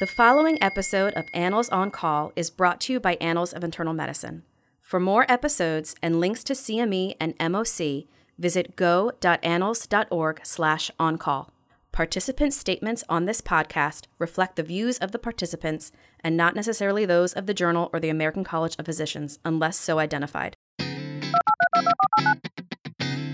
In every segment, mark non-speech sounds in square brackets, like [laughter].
The following episode of Annals on Call is brought to you by Annals of Internal Medicine. For more episodes and links to CME and MOC, visit go.annals.org slash on-call. Participant statements on this podcast reflect the views of the participants and not necessarily those of the journal or the American College of Physicians, unless so identified.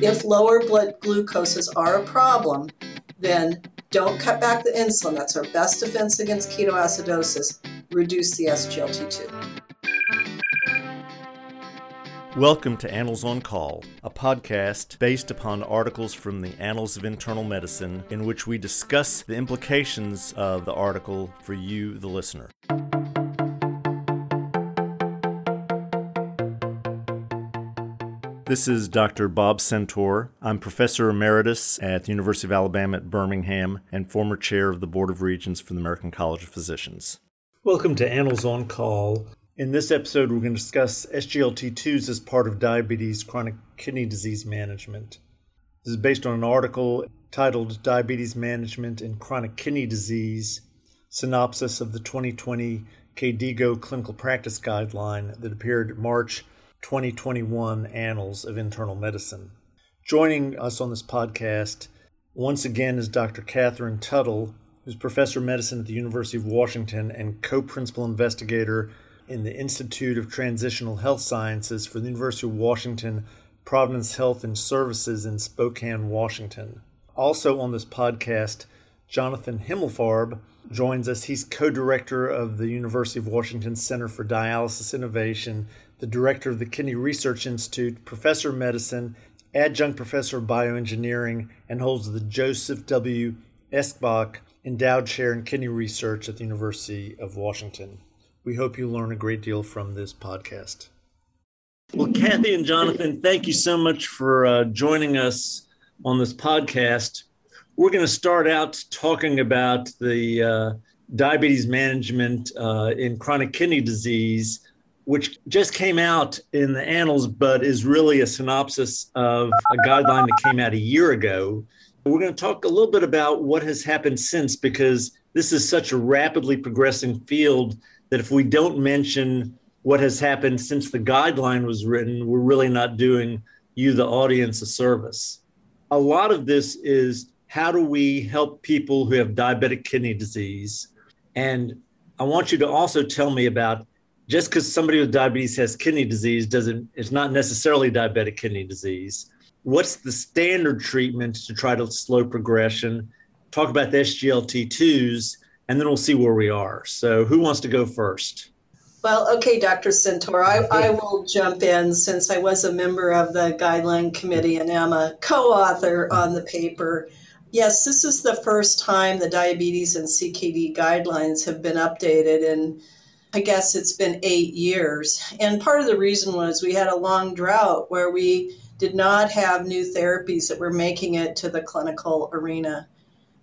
If lower blood glucoses are a problem, then don't cut back the insulin. That's our best defense against ketoacidosis. Reduce the SGLT2. Welcome to Annals on Call, a podcast based upon articles from the Annals of Internal Medicine in which we discuss the implications of the article for you, the listener. This is Dr. Bob Centor. I'm Professor Emeritus at the University of Alabama at Birmingham and former chair of the Board of Regents for the American College of Physicians. Welcome to Annals on Call. In this episode, we're going to discuss SGLT2s as part of diabetes chronic kidney disease management. This is based on an article titled Diabetes Management in Chronic Kidney Disease Synopsis of the 2020 KDIGO Clinical Practice Guideline that appeared March 2021 Annals of Internal Medicine. Joining us on this podcast once again is Dr. Katherine Tuttle, who's professor of medicine at the University of Washington and co principal investigator in the Institute of Translational Health Sciences for the University of Washington Providence Health and Services in Spokane, Washington. Also on this podcast, Jonathan Himmelfarb joins us. He's co director of the University of Washington Center for Dialysis Innovation the director of the Kidney Research Institute, professor of medicine, adjunct professor of bioengineering, and holds the Joseph W. Eschbach Endowed Chair in Kidney Research at the University of Washington. We hope you learn a great deal from this podcast. Well, Kathy and Jonathan, thank you so much for uh, joining us on this podcast. We're going to start out talking about the uh, diabetes management uh, in chronic kidney disease which just came out in the annals, but is really a synopsis of a guideline that came out a year ago. We're going to talk a little bit about what has happened since because this is such a rapidly progressing field that if we don't mention what has happened since the guideline was written, we're really not doing you, the audience, a service. A lot of this is how do we help people who have diabetic kidney disease? And I want you to also tell me about just because somebody with diabetes has kidney disease doesn't it's not necessarily diabetic kidney disease. What's the standard treatment to try to slow progression? Talk about the sglt2s and then we'll see where we are. So who wants to go first? Well okay dr centor I, I will jump in since i was a member of the guideline committee and am a co-author on the paper. Yes this is the first time the diabetes and ckd guidelines have been updated and I guess it's been eight years. And part of the reason was we had a long drought where we did not have new therapies that were making it to the clinical arena.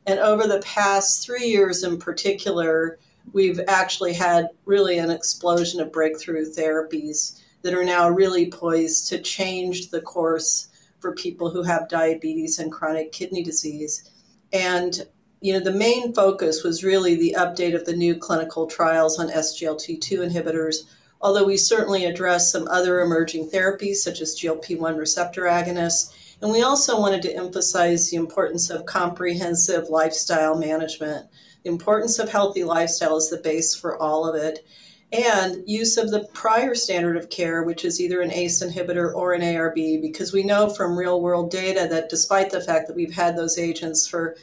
And over the past three years in particular, we've actually had really an explosion of breakthrough therapies that are now really poised to change the course for people who have diabetes and chronic kidney disease. And you know, the main focus was really the update of the new clinical trials on SGLT2 inhibitors, although we certainly addressed some other emerging therapies such as GLP-1 receptor agonists. And we also wanted to emphasize the importance of comprehensive lifestyle management. The importance of healthy lifestyle is the base for all of it. And use of the prior standard of care, which is either an ACE inhibitor or an ARB, because we know from real world data that despite the fact that we've had those agents for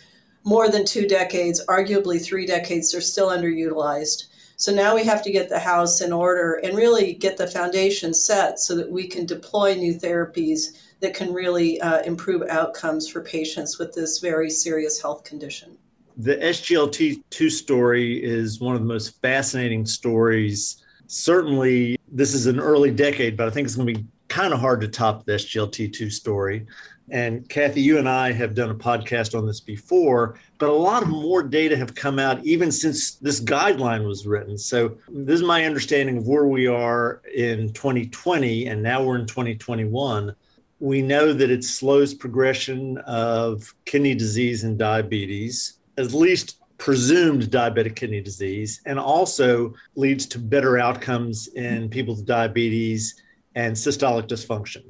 more than two decades, arguably three decades, they're still underutilized. So now we have to get the house in order and really get the foundation set so that we can deploy new therapies that can really uh, improve outcomes for patients with this very serious health condition. The SGLT2 story is one of the most fascinating stories. Certainly, this is an early decade, but I think it's going to be kind of hard to top the SGLT2 story. And Kathy, you and I have done a podcast on this before, but a lot of more data have come out even since this guideline was written. So, this is my understanding of where we are in 2020, and now we're in 2021. We know that it slows progression of kidney disease and diabetes. At least presumed diabetic kidney disease and also leads to better outcomes in people with diabetes and systolic dysfunction,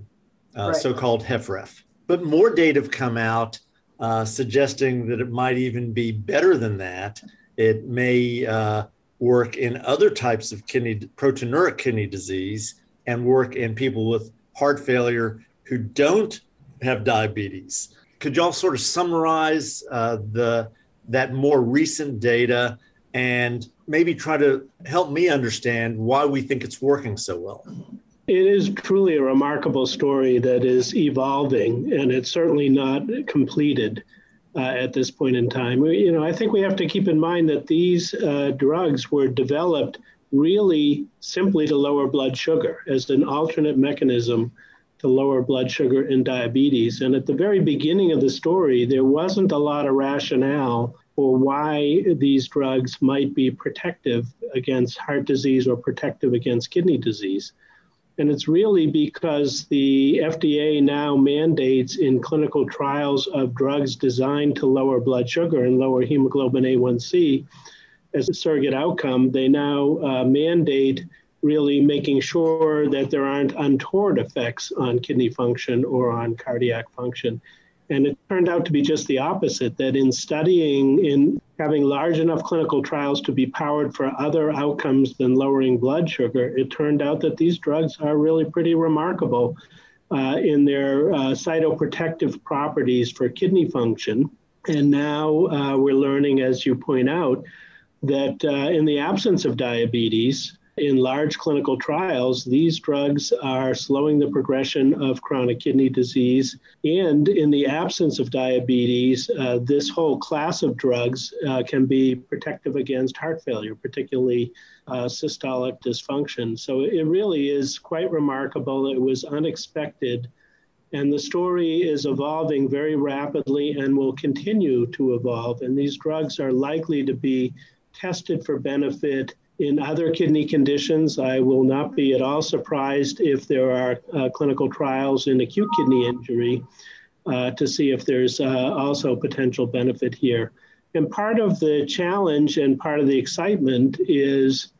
uh, right. so called HFrEF. But more data have come out uh, suggesting that it might even be better than that. It may uh, work in other types of kidney proteinuric kidney disease and work in people with heart failure who don't have diabetes. Could y'all sort of summarize uh, the that more recent data and maybe try to help me understand why we think it's working so well? It is truly a remarkable story that is evolving, and it's certainly not completed uh, at this point in time. You know, I think we have to keep in mind that these uh, drugs were developed really simply to lower blood sugar as an alternate mechanism to lower blood sugar in diabetes. And at the very beginning of the story, there wasn't a lot of rationale for why these drugs might be protective against heart disease or protective against kidney disease. And it's really because the FDA now mandates in clinical trials of drugs designed to lower blood sugar and lower hemoglobin A1C as a surrogate outcome, they now uh, mandate really making sure that there aren't untoward effects on kidney function or on cardiac function. And it turned out to be just the opposite that in studying, in having large enough clinical trials to be powered for other outcomes than lowering blood sugar, it turned out that these drugs are really pretty remarkable uh, in their uh, cytoprotective properties for kidney function. And now uh, we're learning, as you point out, that uh, in the absence of diabetes, in large clinical trials, these drugs are slowing the progression of chronic kidney disease. And in the absence of diabetes, uh, this whole class of drugs uh, can be protective against heart failure, particularly uh, systolic dysfunction. So it really is quite remarkable. It was unexpected. And the story is evolving very rapidly and will continue to evolve. And these drugs are likely to be tested for benefit in other kidney conditions, I will not be at all surprised if there are uh, clinical trials in acute kidney injury uh, to see if there's uh, also potential benefit here. And part of the challenge and part of the excitement is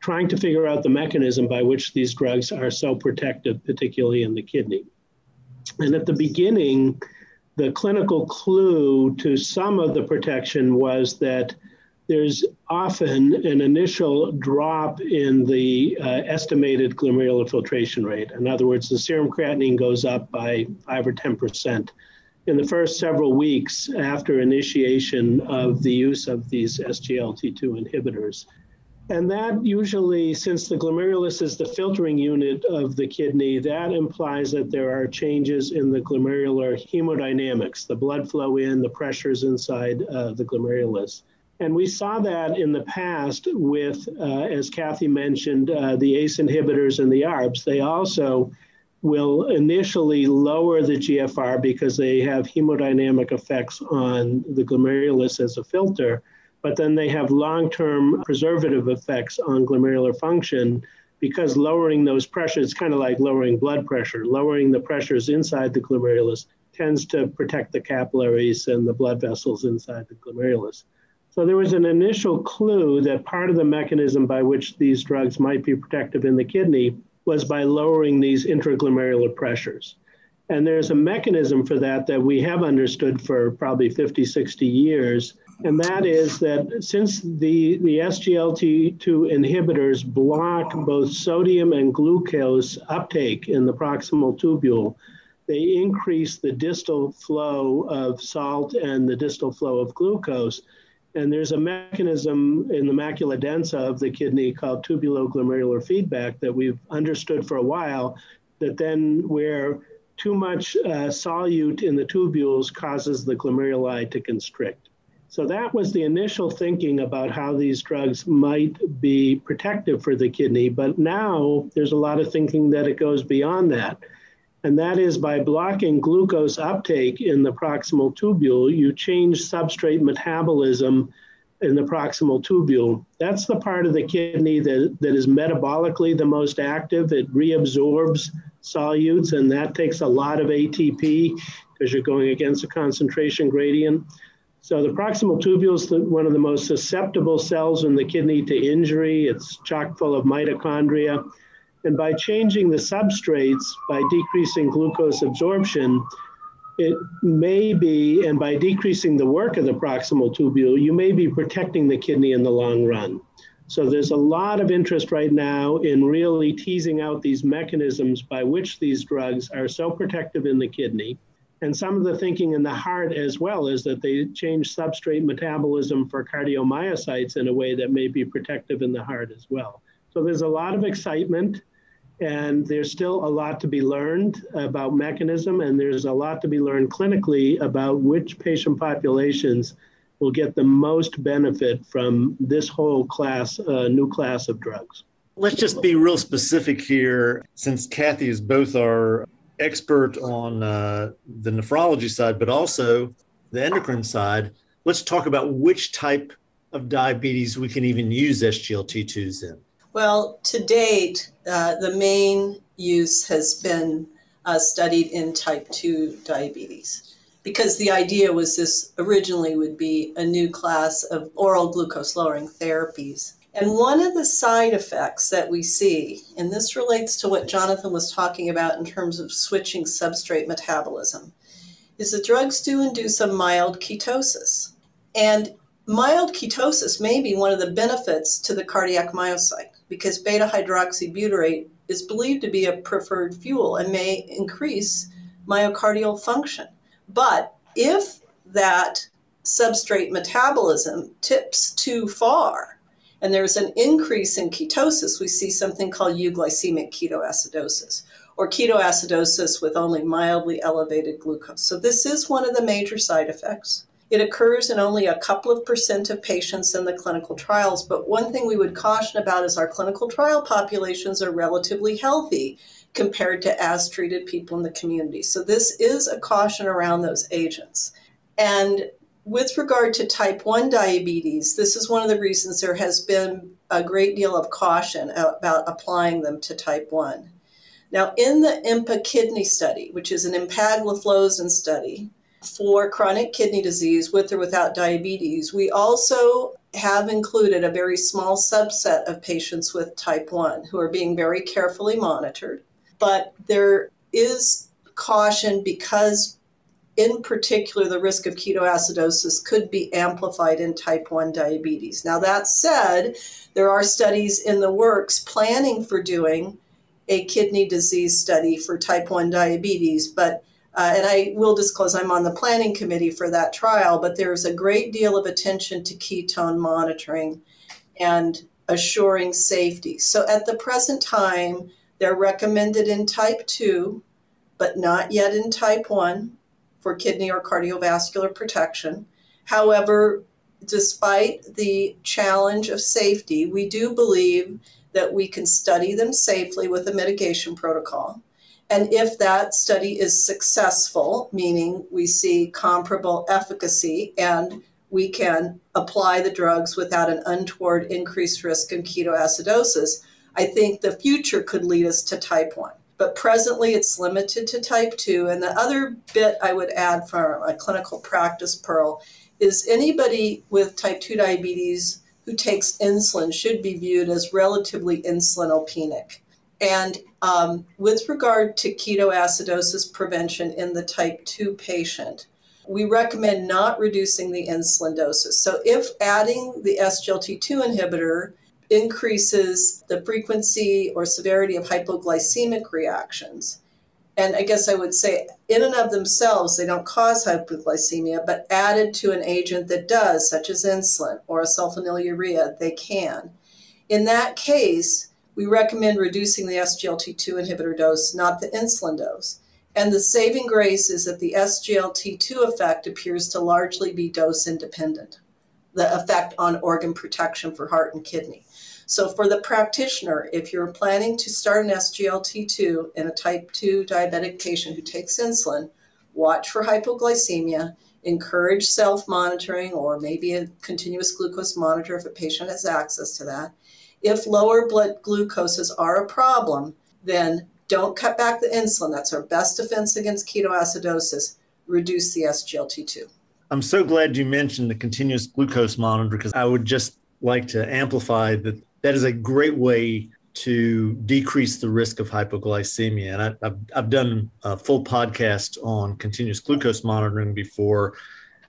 trying to figure out the mechanism by which these drugs are so protective, particularly in the kidney. And at the beginning, the clinical clue to some of the protection was that there's often an initial drop in the uh, estimated glomerular filtration rate. In other words, the serum creatinine goes up by 5 or 10% in the first several weeks after initiation of the use of these SGLT2 inhibitors. And that usually, since the glomerulus is the filtering unit of the kidney, that implies that there are changes in the glomerular hemodynamics, the blood flow in, the pressures inside uh, the glomerulus. And we saw that in the past with, uh, as Kathy mentioned, uh, the ACE inhibitors and the ARBs. They also will initially lower the GFR because they have hemodynamic effects on the glomerulus as a filter, but then they have long term preservative effects on glomerular function because lowering those pressures, kind of like lowering blood pressure, lowering the pressures inside the glomerulus tends to protect the capillaries and the blood vessels inside the glomerulus. So there was an initial clue that part of the mechanism by which these drugs might be protective in the kidney was by lowering these intraglomerular pressures. And there's a mechanism for that that we have understood for probably 50, 60 years. And that is that since the, the SGLT2 inhibitors block both sodium and glucose uptake in the proximal tubule, they increase the distal flow of salt and the distal flow of glucose. And there's a mechanism in the macula densa of the kidney called tubuloglomerular feedback that we've understood for a while that then where too much uh, solute in the tubules causes the glomeruli to constrict. So that was the initial thinking about how these drugs might be protective for the kidney. But now there's a lot of thinking that it goes beyond that and that is by blocking glucose uptake in the proximal tubule, you change substrate metabolism in the proximal tubule. That's the part of the kidney that, that is metabolically the most active. It reabsorbs solutes, and that takes a lot of ATP because you're going against a concentration gradient. So the proximal tubule is one of the most susceptible cells in the kidney to injury. It's chock full of mitochondria. And by changing the substrates, by decreasing glucose absorption, it may be, and by decreasing the work of the proximal tubule, you may be protecting the kidney in the long run. So there's a lot of interest right now in really teasing out these mechanisms by which these drugs are so protective in the kidney. And some of the thinking in the heart as well is that they change substrate metabolism for cardiomyocytes in a way that may be protective in the heart as well. So there's a lot of excitement and there's still a lot to be learned about mechanism and there's a lot to be learned clinically about which patient populations will get the most benefit from this whole class, uh, new class of drugs. Let's just be real specific here, since Kathy is both our expert on uh, the nephrology side, but also the endocrine side. Let's talk about which type of diabetes we can even use SGLT2s in. Well, to date, uh, the main use has been uh, studied in type 2 diabetes because the idea was this originally would be a new class of oral glucose lowering therapies. And one of the side effects that we see, and this relates to what Jonathan was talking about in terms of switching substrate metabolism, is that drugs do induce a mild ketosis. And mild ketosis may be one of the benefits to the cardiac myocyte because beta hydroxybutyrate is believed to be a preferred fuel and may increase myocardial function. But if that substrate metabolism tips too far and there's an increase in ketosis, we see something called euglycemic ketoacidosis or ketoacidosis with only mildly elevated glucose. So, this is one of the major side effects. It occurs in only a couple of percent of patients in the clinical trials, but one thing we would caution about is our clinical trial populations are relatively healthy compared to as treated people in the community. So this is a caution around those agents. And with regard to type 1 diabetes, this is one of the reasons there has been a great deal of caution about applying them to type 1. Now, in the EMPA kidney study, which is an empagliflozin study for chronic kidney disease with or without diabetes, we also have included a very small subset of patients with type 1 who are being very carefully monitored but there is caution because in particular, the risk of ketoacidosis could be amplified in type 1 diabetes. Now, that said, there are studies in the works planning for doing a kidney disease study for type 1 diabetes, but uh, and I will disclose I'm on the planning committee for that trial, but there's a great deal of attention to ketone monitoring and assuring safety. So at the present time, they're recommended in type 2, but not yet in type 1 for kidney or cardiovascular protection. However, despite the challenge of safety, we do believe that we can study them safely with a mitigation protocol. And if that study is successful, meaning we see comparable efficacy and we can apply the drugs without an untoward increased risk in ketoacidosis, I think the future could lead us to type 1. But presently it's limited to type 2. And the other bit I would add from a clinical practice, Pearl, is anybody with type 2 diabetes who takes insulin should be viewed as relatively insulinopenic. And um, with regard to ketoacidosis prevention in the type 2 patient, we recommend not reducing the insulin doses. So, if adding the SGLT2 inhibitor increases the frequency or severity of hypoglycemic reactions. And I guess I would say, in and of themselves, they don't cause hypoglycemia, but added to an agent that does, such as insulin or a sulfonylurea, they can. In that case, we recommend reducing the SGLT2 inhibitor dose, not the insulin dose. And the saving grace is that the SGLT2 effect appears to largely be dose independent, the effect on organ protection for heart and kidney. So, for the practitioner, if you're planning to start an SGLT2 in a type 2 diabetic patient who takes insulin, watch for hypoglycemia, encourage self monitoring or maybe a continuous glucose monitor if a patient has access to that. If lower blood glucoses are a problem, then don't cut back the insulin. That's our best defense against ketoacidosis. Reduce the SGLT2. I'm so glad you mentioned the continuous glucose monitor because I would just like to amplify that that is a great way to decrease the risk of hypoglycemia. And I, have I've done a full podcast on continuous glucose monitoring before,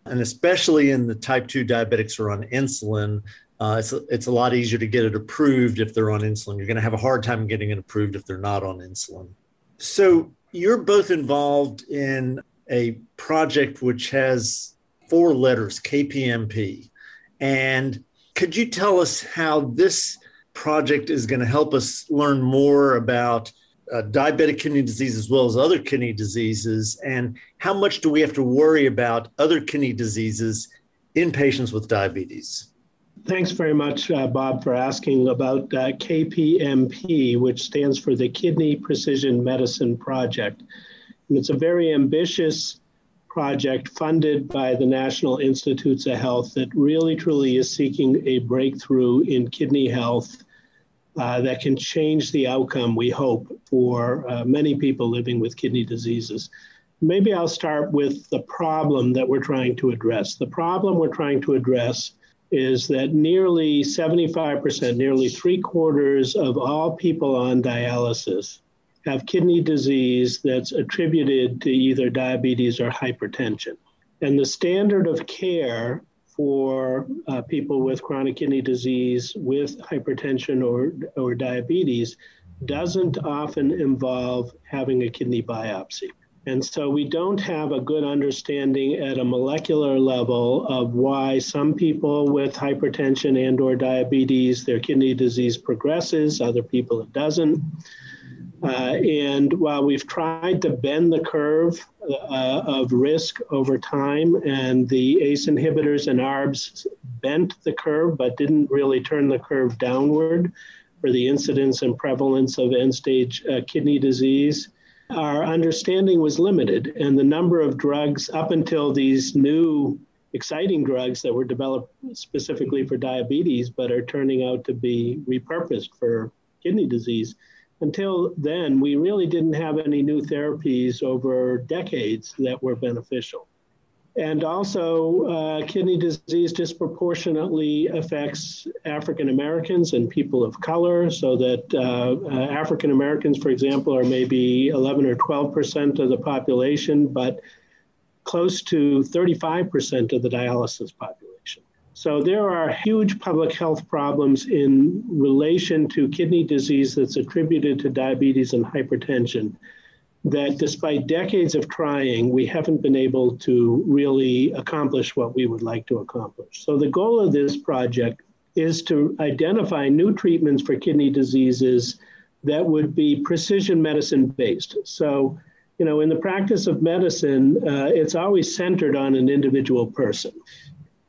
and especially in the type 2 diabetics who are on insulin. Uh, it's, it's a lot easier to get it approved if they're on insulin. You're going to have a hard time getting it approved if they're not on insulin. So, you're both involved in a project which has four letters, KPMP. And could you tell us how this project is going to help us learn more about uh, diabetic kidney disease as well as other kidney diseases? And how much do we have to worry about other kidney diseases in patients with diabetes? Thanks very much, uh, Bob, for asking about uh, KPMP, which stands for the Kidney Precision Medicine Project. And it's a very ambitious project funded by the National Institutes of Health that really truly is seeking a breakthrough in kidney health uh, that can change the outcome, we hope, for uh, many people living with kidney diseases. Maybe I'll start with the problem that we're trying to address. The problem we're trying to address is that nearly 75%, nearly three quarters of all people on dialysis have kidney disease that's attributed to either diabetes or hypertension. And the standard of care for uh, people with chronic kidney disease with hypertension or, or diabetes doesn't often involve having a kidney biopsy. And so we don't have a good understanding at a molecular level of why some people with hypertension and or diabetes, their kidney disease progresses, other people it doesn't. Uh, and while we've tried to bend the curve uh, of risk over time, and the ACE inhibitors and ARBs bent the curve but didn't really turn the curve downward for the incidence and prevalence of end stage uh, kidney disease, our understanding was limited. And the number of drugs up until these new exciting drugs that were developed specifically for diabetes but are turning out to be repurposed for kidney disease until then, we really didn't have any new therapies over decades that were beneficial. And also, uh, kidney disease disproportionately affects African Americans and people of color, so that uh, uh, African Americans, for example, are maybe 11 or 12 percent of the population, but close to 35 percent of the dialysis population. So there are huge public health problems in relation to kidney disease that's attributed to diabetes and hypertension that despite decades of trying, we haven't been able to really accomplish what we would like to accomplish. So the goal of this project is to identify new treatments for kidney diseases that would be precision medicine based. So, you know, in the practice of medicine, uh, it's always centered on an individual person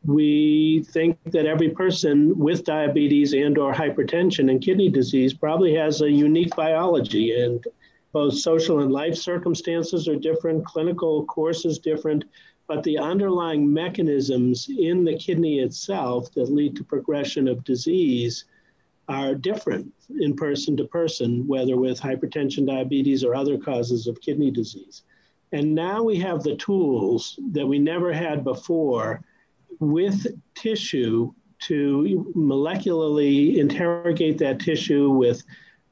we think that every person with diabetes and or hypertension and kidney disease probably has a unique biology and both social and life circumstances are different clinical course is different but the underlying mechanisms in the kidney itself that lead to progression of disease are different in person to person whether with hypertension diabetes or other causes of kidney disease. And now we have the tools that we never had before with tissue to molecularly interrogate that tissue with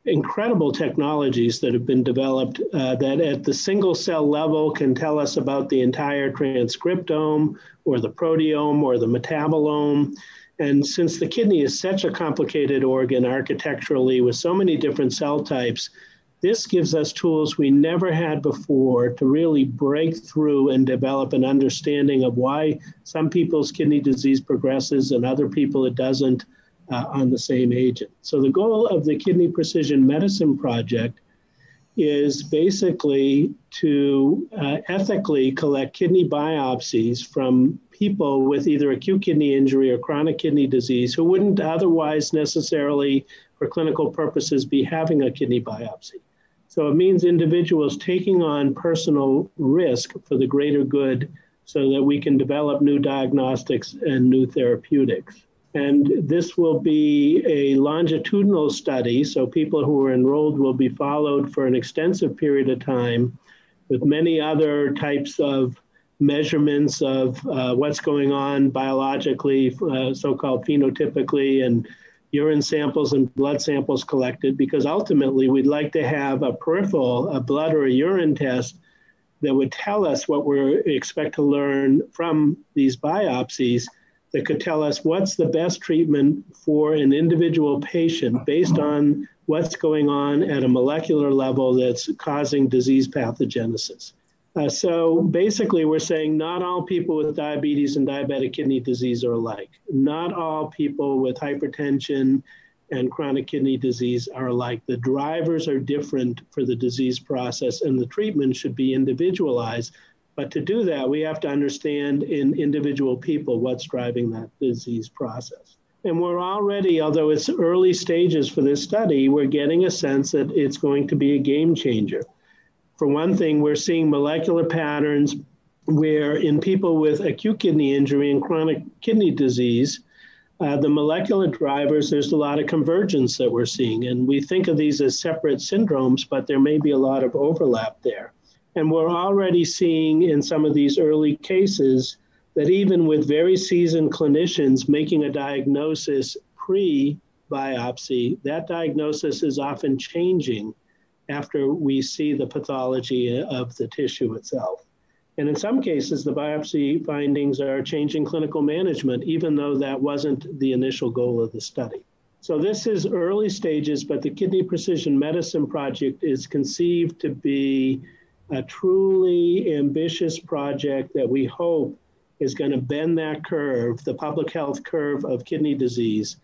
incredible technologies that have been developed uh, that at the single cell level can tell us about the entire transcriptome or the proteome or the metabolome. And since the kidney is such a complicated organ architecturally with so many different cell types, this gives us tools we never had before to really break through and develop an understanding of why some people's kidney disease progresses and other people it doesn't uh, on the same agent. So, the goal of the Kidney Precision Medicine Project is basically to uh, ethically collect kidney biopsies from people with either acute kidney injury or chronic kidney disease who wouldn't otherwise necessarily, for clinical purposes, be having a kidney biopsy. So it means individuals taking on personal risk for the greater good so that we can develop new diagnostics and new therapeutics. And this will be a longitudinal study, so people who are enrolled will be followed for an extensive period of time with many other types of measurements of uh, what's going on biologically, uh, so called phenotypically, and urine samples and blood samples collected, because ultimately we'd like to have a peripheral, a blood or a urine test that would tell us what we expect to learn from these biopsies that could tell us what's the best treatment for an individual patient based on what's going on at a molecular level that's causing disease pathogenesis. Uh, so basically, we're saying not all people with diabetes and diabetic kidney disease are alike. Not all people with hypertension and chronic kidney disease are alike. The drivers are different for the disease process, and the treatment should be individualized. But to do that, we have to understand in individual people what's driving that disease process. And we're already, although it's early stages for this study, we're getting a sense that it's going to be a game changer. For one thing, we're seeing molecular patterns where in people with acute kidney injury and chronic kidney disease, uh, the molecular drivers, there's a lot of convergence that we're seeing. And we think of these as separate syndromes, but there may be a lot of overlap there. And we're already seeing in some of these early cases that even with very seasoned clinicians making a diagnosis pre biopsy, that diagnosis is often changing after we see the pathology of the tissue itself. And in some cases, the biopsy findings are changing clinical management, even though that wasn't the initial goal of the study. So this is early stages, but the Kidney Precision Medicine Project is conceived to be a truly ambitious project that we hope is going to bend that curve, the public health curve of kidney disease,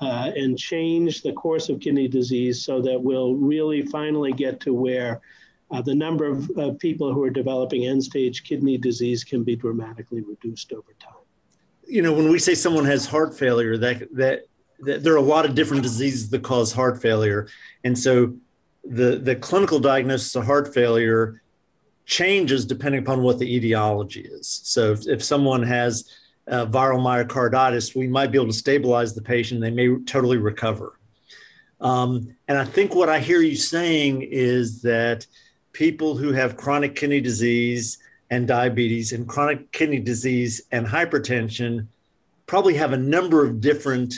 uh, and change the course of kidney disease so that we'll really finally get to where uh, the number of, people who are developing end stage kidney disease can be dramatically reduced over time. You know, when we say someone has heart failure, that, that, that there are a lot of different diseases that cause heart failure. And so the, the clinical diagnosis of heart failure changes depending upon what the etiology is. So if, if someone has uh, viral myocarditis, we might be able to stabilize the patient. They may totally recover. Um, and I think what I hear you saying is that people who have chronic kidney disease and diabetes and chronic kidney disease and hypertension probably have a number of different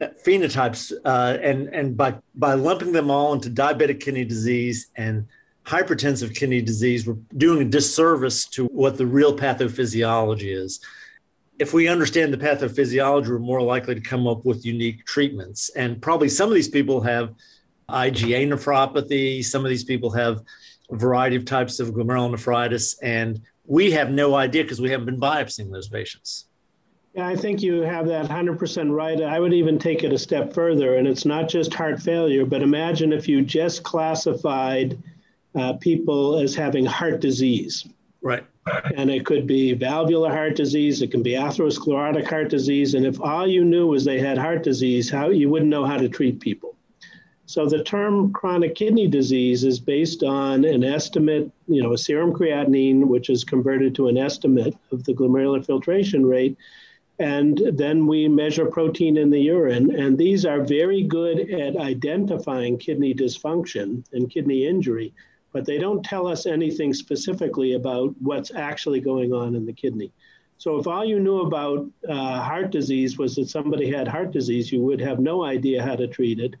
phenotypes uh, and and by by lumping them all into diabetic kidney disease and hypertensive kidney disease, we're doing a disservice to what the real pathophysiology is. If we understand the pathophysiology, we're more likely to come up with unique treatments. And probably some of these people have IgA nephropathy, some of these people have a variety of types of glomerulonephritis, and we have no idea because we haven't been biopsying those patients. I think you have that 100% right. I would even take it a step further, and it's not just heart failure, but imagine if you just classified uh, people as having heart disease. Right. And it could be valvular heart disease, it can be atherosclerotic heart disease. And if all you knew was they had heart disease, how you wouldn't know how to treat people. So the term chronic kidney disease is based on an estimate, you know, a serum creatinine, which is converted to an estimate of the glomerular filtration rate. And then we measure protein in the urine. And these are very good at identifying kidney dysfunction and kidney injury but they don't tell us anything specifically about what's actually going on in the kidney. So if all you knew about uh, heart disease was that somebody had heart disease, you would have no idea how to treat it.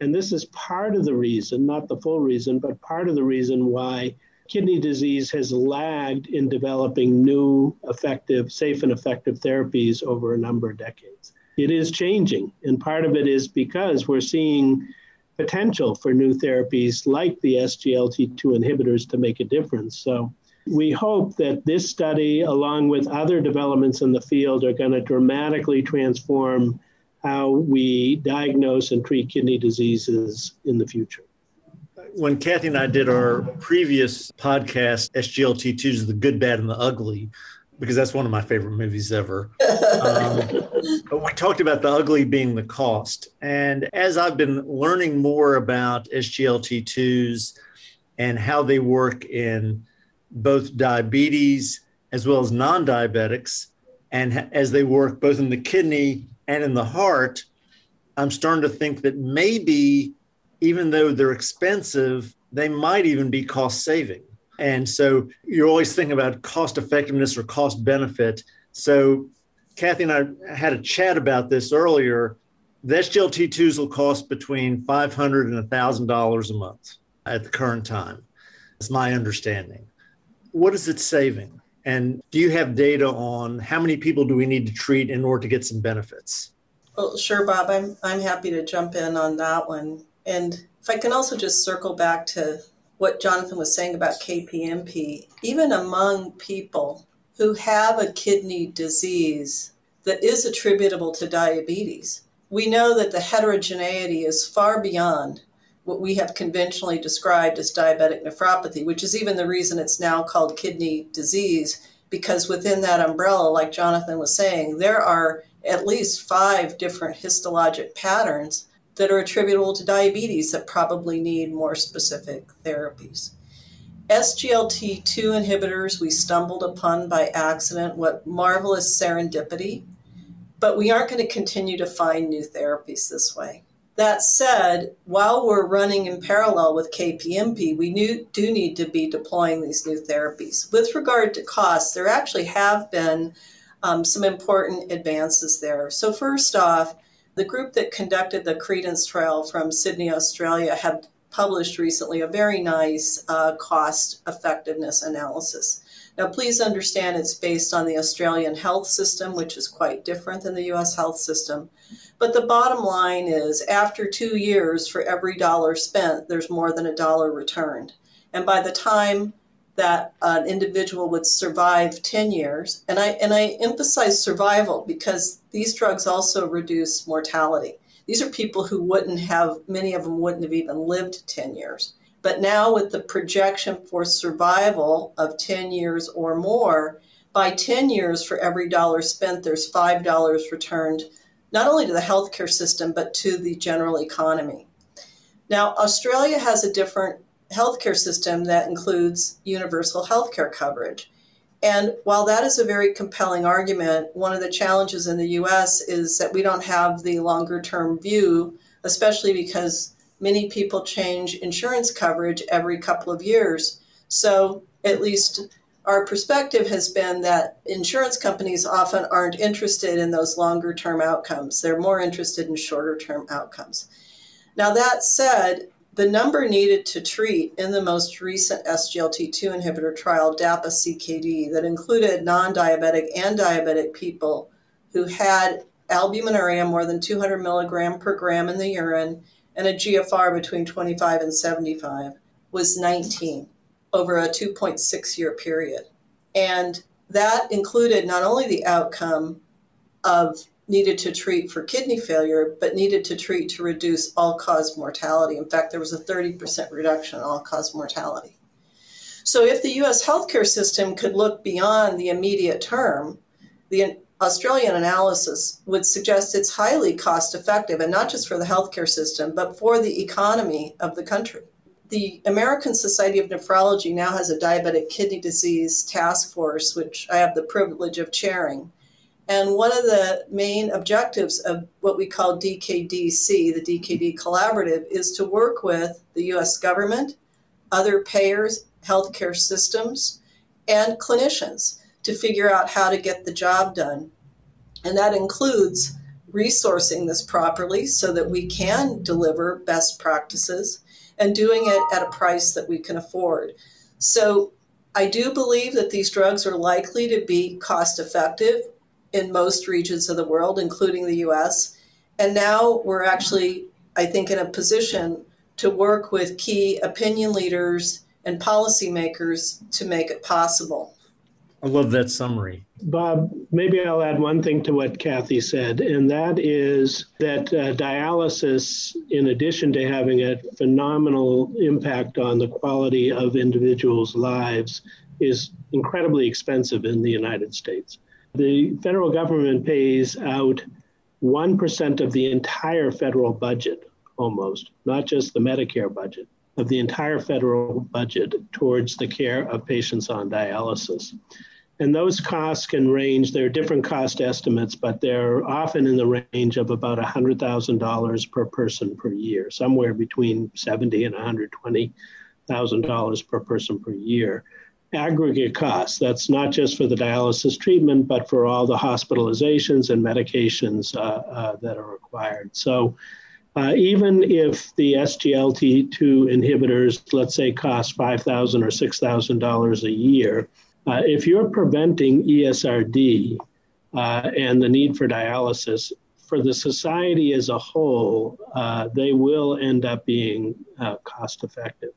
And this is part of the reason, not the full reason, but part of the reason why kidney disease has lagged in developing new, effective, safe, and effective therapies over a number of decades. It is changing, and part of it is because we're seeing potential for new therapies like the SGLT2 inhibitors to make a difference. So we hope that this study, along with other developments in the field, are going to dramatically transform how we diagnose and treat kidney diseases in the future. When Kathy and I did our previous podcast, SGLT2s, the good, bad, and the ugly, because that's one of my favorite movies ever. Um, [laughs] but we talked about the ugly being the cost. And as I've been learning more about SGLT2s and how they work in both diabetes as well as non diabetics, and as they work both in the kidney and in the heart, I'm starting to think that maybe even though they're expensive, they might even be cost saving. And so you're always thinking about cost effectiveness or cost benefit. So Kathy and I had a chat about this earlier. The SGLT2s will cost between $500 and $1,000 a month at the current time. That's my understanding. What is it saving? And do you have data on how many people do we need to treat in order to get some benefits? Well, sure, Bob. I'm, I'm happy to jump in on that one. And if I can also just circle back to what Jonathan was saying about KPMP, even among people who have a kidney disease that is attributable to diabetes, we know that the heterogeneity is far beyond what we have conventionally described as diabetic nephropathy, which is even the reason it's now called kidney disease, because within that umbrella, like Jonathan was saying, there are at least five different histologic patterns that are attributable to diabetes that probably need more specific therapies. SGLT2 inhibitors we stumbled upon by accident, what marvelous serendipity, but we aren't going to continue to find new therapies this way. That said, while we're running in parallel with KPMP, we do need to be deploying these new therapies. With regard to costs, there actually have been um, some important advances there. So, first off, the group that conducted the Credence trial from Sydney, Australia, had published recently a very nice uh, cost effectiveness analysis. Now, please understand it's based on the Australian health system, which is quite different than the US health system. But the bottom line is after two years, for every dollar spent, there's more than a dollar returned. And by the time that an individual would survive 10 years. And I, and I emphasize survival because these drugs also reduce mortality. These are people who wouldn't have, many of them wouldn't have even lived 10 years. But now, with the projection for survival of 10 years or more, by 10 years, for every dollar spent, there's $5 returned not only to the healthcare system, but to the general economy. Now, Australia has a different healthcare system that includes universal healthcare coverage. And while that is a very compelling argument, one of the challenges in the US is that we don't have the longer term view, especially because many people change insurance coverage every couple of years. So, at least our perspective has been that insurance companies often aren't interested in those longer term outcomes. They're more interested in shorter term outcomes. Now, that said, the number needed to treat in the most recent SGLT2 inhibitor trial, DAPA CKD, that included non diabetic and diabetic people who had albuminuria more than 200 milligram per gram in the urine and a GFR between 25 and 75 was 19 over a 2.6 year period. And that included not only the outcome of needed to treat for kidney failure, but needed to treat to reduce all cause mortality. In fact, there was a 30% reduction in all cause mortality. So, if the US healthcare system could look beyond the immediate term, the Australian analysis would suggest it's highly cost effective, and not just for the healthcare system, but for the economy of the country. The American Society of Nephrology now has a diabetic kidney disease task force, which I have the privilege of chairing and one of the main objectives of what we call DKDC, the DKD Collaborative, is to work with the US government, other payers, healthcare systems, and clinicians to figure out how to get the job done. And that includes resourcing this properly so that we can deliver best practices and doing it at a price that we can afford. So I do believe that these drugs are likely to be cost effective in most regions of the world, including the US. And now we're actually, I think, in a position to work with key opinion leaders and policymakers to make it possible. I love that summary. Bob, maybe I'll add one thing to what Kathy said, and that is that uh, dialysis, in addition to having a phenomenal impact on the quality of individuals' lives, is incredibly expensive in the United States. The federal government pays out 1% of the entire federal budget, almost, not just the Medicare budget, of the entire federal budget towards the care of patients on dialysis. And those costs can range, there are different cost estimates, but they're often in the range of about $100,000 per person per year, somewhere between 70 and 120 $5,000 per person per year. Aggregate costs, that's not just for the dialysis treatment, but for all the hospitalizations and medications uh, uh, that are required. So, uh, even if the SGLT2 inhibitors, let's say, cost $5,000 or $6,000 a year, uh, if you're preventing ESRD uh, and the need for dialysis, for the society as a whole, uh, they will end up being cost effective.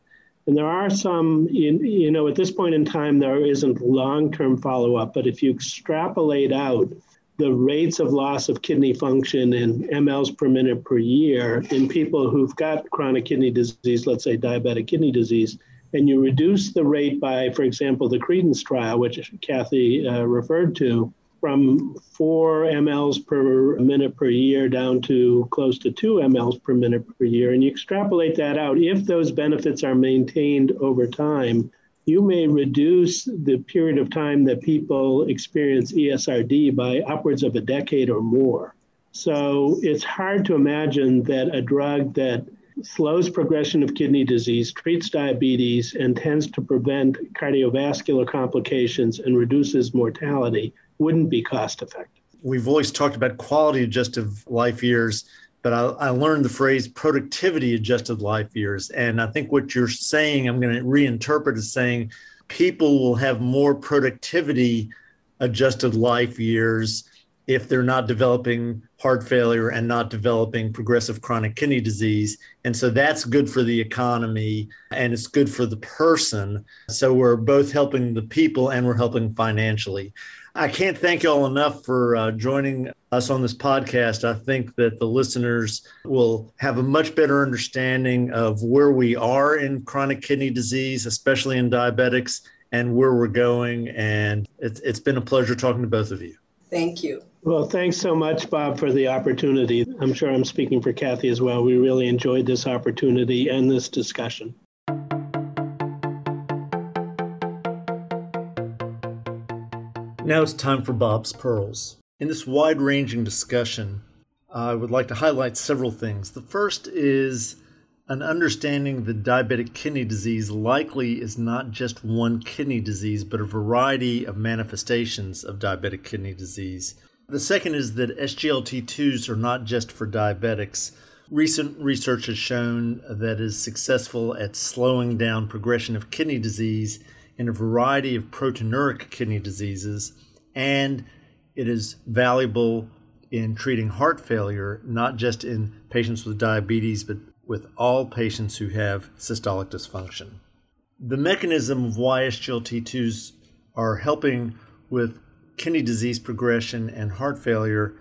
And there are some, you know, at this point in time, there isn't long term follow up, but if you extrapolate out the rates of loss of kidney function in mLs per minute per year in people who've got chronic kidney disease, let's say diabetic kidney disease, and you reduce the rate by, for example, the Credence trial, which Kathy uh, referred to, from 4 mLs per minute per year down to close to 2 mLs per minute per year, and you extrapolate that out, if those benefits are maintained over time, you may reduce the period of time that people experience ESRD by upwards of a decade or more. So it's hard to imagine that a drug that slows progression of kidney disease, treats diabetes, and tends to prevent cardiovascular complications and reduces mortality wouldn't be cost effective. We've always talked about quality adjusted life years, but I, I, learned the phrase productivity adjusted life years. And I think what you're saying, I'm going to reinterpret as saying people will have more productivity adjusted life years if they're not developing heart failure and not developing progressive chronic kidney disease. And so that's good for the economy and it's good for the person. So we're both helping the people and we're helping financially. I can't thank you all enough for uh, joining us on this podcast. I think that the listeners will have a much better understanding of where we are in chronic kidney disease, especially in diabetics, and where we're going. And it's, it's been a pleasure talking to both of you. Thank you. Well, thanks so much, Bob, for the opportunity. I'm sure I'm speaking for Kathy as well. We really enjoyed this opportunity and this discussion. Now it's time for Bob's Pearls. In this wide ranging discussion, I would like to highlight several things. The first is an understanding that diabetic kidney disease likely is not just one kidney disease, but a variety of manifestations of diabetic kidney disease. The second is that SGLT2s are not just for diabetics. Recent research has shown that is successful at slowing down progression of kidney disease in a variety of proteinuric kidney diseases, and it is valuable in treating heart failure, not just in patients with diabetes, but with all patients who have systolic dysfunction. The mechanism of why SGLT2s are helping with kidney disease progression and heart failure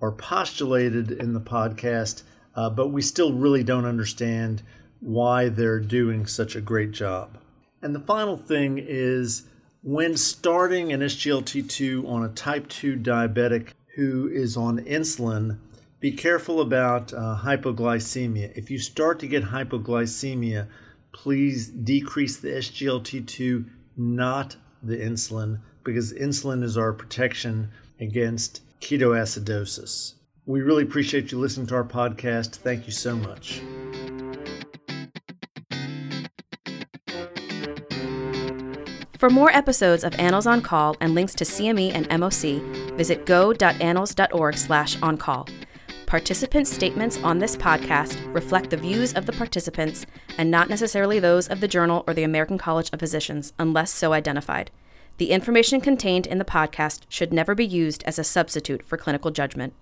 are postulated in the podcast, uh, but we still really don't understand why they're doing such a great job. And the final thing is when starting an SGLT2 on a type 2 diabetic who is on insulin, be careful about uh, hypoglycemia. If you start to get hypoglycemia, please decrease the SGLT2, not the insulin, because insulin is our protection against ketoacidosis. We really appreciate you listening to our podcast. Thank you so much. For more episodes of Annals on Call and links to CME and MOC, visit go.annals.org slash on-call. Participant statements on this podcast reflect the views of the participants and not necessarily those of the journal or the American College of Physicians, unless so identified. The information contained in the podcast should never be used as a substitute for clinical judgment.